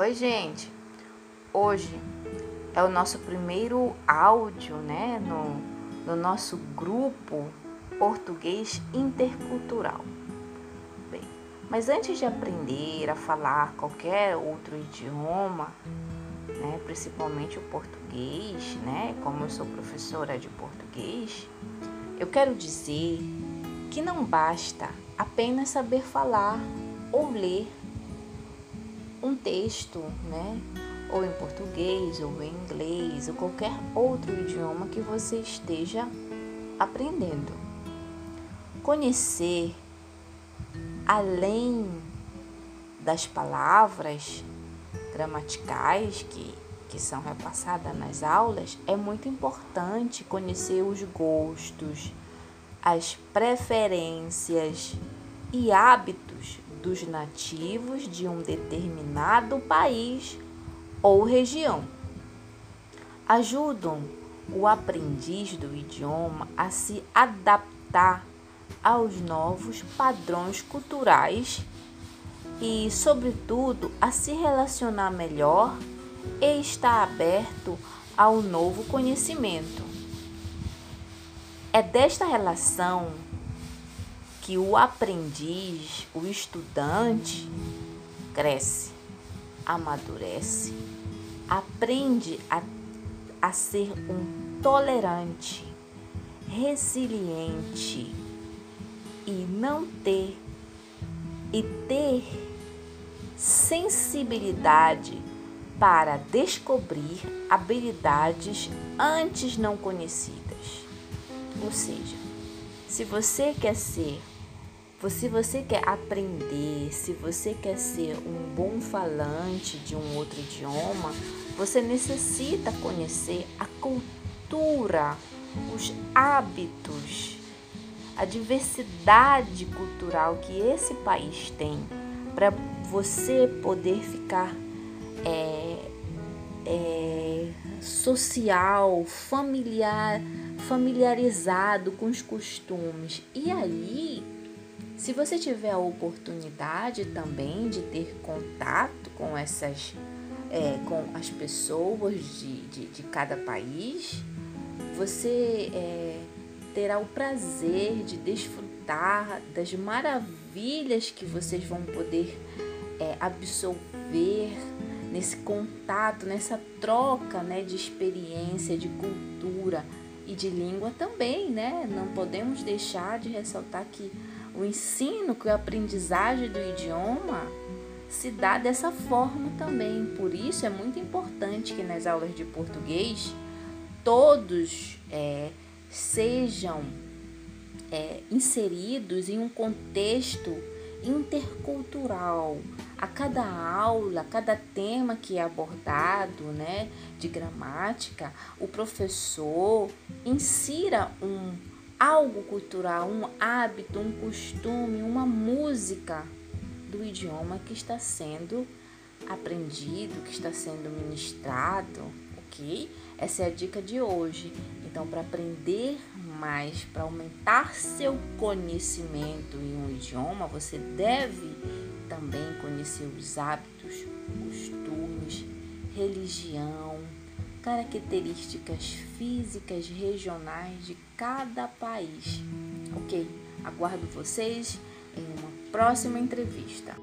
Oi, gente. Hoje é o nosso primeiro áudio, né, no, no nosso grupo Português Intercultural. Bem, mas antes de aprender a falar qualquer outro idioma, né, principalmente o português, né, como eu sou professora de português, eu quero dizer que não basta apenas saber falar ou ler um texto, né? Ou em português, ou em inglês, ou qualquer outro idioma que você esteja aprendendo. Conhecer além das palavras gramaticais que, que são repassadas nas aulas, é muito importante conhecer os gostos, as preferências e hábitos dos nativos de um determinado país ou região. Ajudam o aprendiz do idioma a se adaptar aos novos padrões culturais e, sobretudo, a se relacionar melhor e estar aberto ao novo conhecimento. É desta relação que o aprendiz, o estudante, cresce, amadurece, aprende a, a ser um tolerante, resiliente e não ter e ter sensibilidade para descobrir habilidades antes não conhecidas. Ou seja, se você quer ser se você quer aprender, se você quer ser um bom falante de um outro idioma, você necessita conhecer a cultura, os hábitos, a diversidade cultural que esse país tem, para você poder ficar é, é, social, familiar, familiarizado com os costumes. E aí se você tiver a oportunidade também de ter contato com essas, é, com as pessoas de, de, de cada país, você é, terá o prazer de desfrutar das maravilhas que vocês vão poder é, absorver nesse contato, nessa troca né, de experiência, de cultura e de língua também, né? Não podemos deixar de ressaltar que o ensino, que a aprendizagem do idioma se dá dessa forma também. Por isso é muito importante que nas aulas de português todos é, sejam é, inseridos em um contexto intercultural. A cada aula, a cada tema que é abordado, né, de gramática, o professor insira um algo cultural, um hábito, um costume, uma música do idioma que está sendo aprendido, que está sendo ministrado, ok? Essa é a dica de hoje. Então, para aprender mais, para aumentar seu conhecimento em um idioma, você deve também conhecer os hábitos, costumes, religião, características físicas regionais de cada país. Ok? Aguardo vocês em uma próxima entrevista.